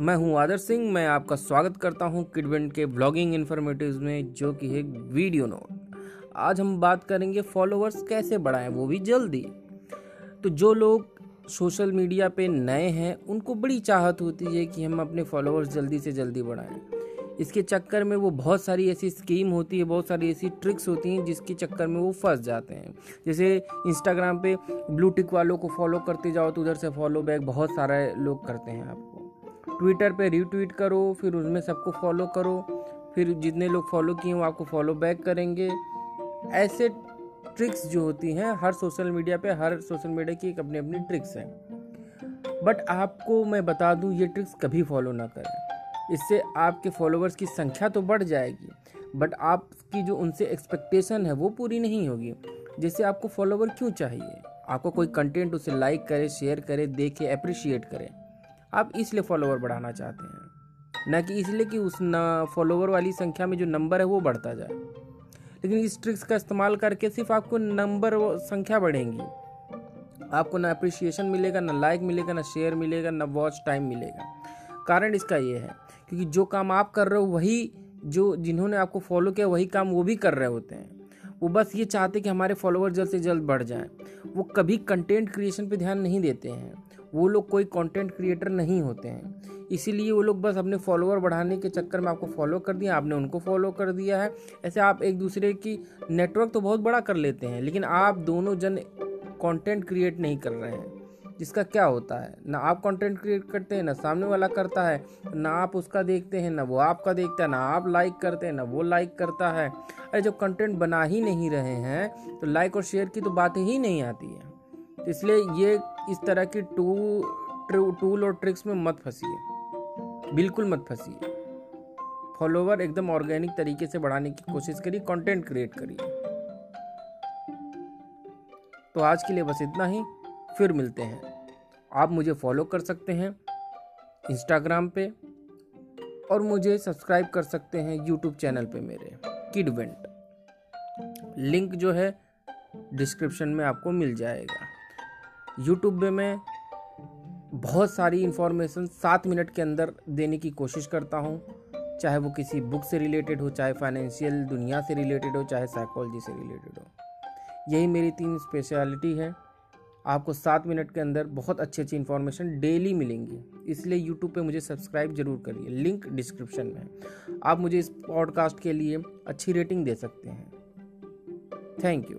मैं हूँ आदर सिंह, मैं आपका स्वागत करता हूँ किडवेंट के ब्लॉगिंग इन्फॉर्मेटिव में, जो कि है वीडियो नोट आज हम बात करेंगे फॉलोअर्स कैसे बढ़ाएँ, वो भी जल्दी। तो जो लोग सोशल मीडिया पे नए हैं, उनको बड़ी चाहत होती है कि हम अपने फॉलोअर्स जल्दी से जल्दी बढ़ाएँ। इसके चक्कर में वो बहुत सारी ऐसी स्कीम होती है, बहुत सारी ऐसी ट्रिक्स होती हैं, जिसके चक्कर में वो फंस जाते हैं। जैसे इंस्टाग्राम पे ब्लू टिक वालों को फॉलो करते जाओ तो उधर से फॉलो बैक बहुत सारे लोग करते हैं आपको। ट्विटर पे रीट्वीट करो, फिर उसमें सबको फॉलो करो, फिर जितने लोग फॉलो किए वो आपको फॉलो बैक करेंगे। ऐसे ट्रिक्स जो होती हैं, हर सोशल मीडिया पे, हर सोशल मीडिया की एक अपनी अपनी ट्रिक्स हैं। बट आपको मैं बता दूँ, ये ट्रिक्स कभी फॉलो ना करें। इससे आपके फॉलोअर्स की संख्या तो बढ़ जाएगी बट आपकी जो उनसे एक्सपेक्टेशन है, वो पूरी नहीं होगी। जैसे आपको फॉलोवर क्यों चाहिए? आपको कोई कंटेंट उसे लाइक करे शेयर करे, देखे अप्रिशिएट करे। आप इसलिए फॉलोवर बढ़ाना चाहते हैं। न कि इसलिए कि उस न फॉलोवर वाली संख्या में जो नंबर है वो बढ़ता जाए। लेकिन इस ट्रिक्स का इस्तेमाल करके सिर्फ़ आपको नंबर संख्या बढ़ेंगी। आपको ना अप्रिसिएशन मिलेगा, ना लाइक मिलेगा, ना शेयर मिलेगा, ना वॉच टाइम मिलेगा। कारण इसका ये है क्योंकि जो काम आप कर रहे हो वही जो जिन्होंने आपको फॉलो किया वही काम वो भी कर रहे होते हैं। वो बस ये चाहते कि हमारे फॉलोअर जल्द से जल्द बढ़ जाएँ। वो कभी कंटेंट क्रिएशन पे ध्यान नहीं देते हैं। वो लोग कोई कंटेंट क्रिएटर नहीं होते हैं। इसीलिए वो लोग बस अपने फॉलोअर बढ़ाने के चक्कर में आपको फॉलो कर दिया, आपने उनको फॉलो कर दिया है। ऐसे आप एक दूसरे की नेटवर्क तो बहुत बड़ा कर लेते हैं, लेकिन आप दोनों जन कंटेंट क्रिएट नहीं कर रहे हैं। जिसका क्या होता है? ना आप कंटेंट क्रिएट करते हैं, ना सामने वाला करता है, ना आप उसका देखते हैं, ना वो आपका देखता है, ना आप लाइक करते हैं, ना वो लाइक करता है। अरे जब कंटेंट बना ही नहीं रहे हैं तो लाइक और शेयर की तो बात ही नहीं आती है। तो इसलिए ये इस तरह की टू टूल और ट्रिक्स में मत फंसिए। बिल्कुल मत फंसिए। फॉलोवर एकदम ऑर्गेनिक तरीके से बढ़ाने की कोशिश करिए कंटेंट क्रिएट करिए। तो आज के लिए बस इतना ही, फिर मिलते हैं। आप मुझे फॉलो कर सकते हैं इंस्टाग्राम पे और मुझे सब्सक्राइब कर सकते हैं यूट्यूब चैनल पे मेरे किडवेंट लिंक जो है डिस्क्रिप्शन में आपको मिल जाएगा। यूट्यूब में मैं बहुत सारी इन्फॉर्मेशन सात मिनट के अंदर देने की कोशिश करता हूँ। चाहे वो किसी बुक से रिलेटेड हो, चाहे फाइनेंशियल दुनिया से रिलेटेड हो, चाहे साइकोलॉजी से रिलेटेड हो। यही मेरी तीन स्पेशलिटी है। आपको सात मिनट के अंदर बहुत अच्छी अच्छी इन्फॉर्मेशन डेली मिलेंगी। इसलिए यूट्यूब पे मुझे सब्सक्राइब ज़रूर करिए। लिंक डिस्क्रिप्शन में आप मुझे इस पॉडकास्ट के लिए अच्छी रेटिंग दे सकते हैं। Thank you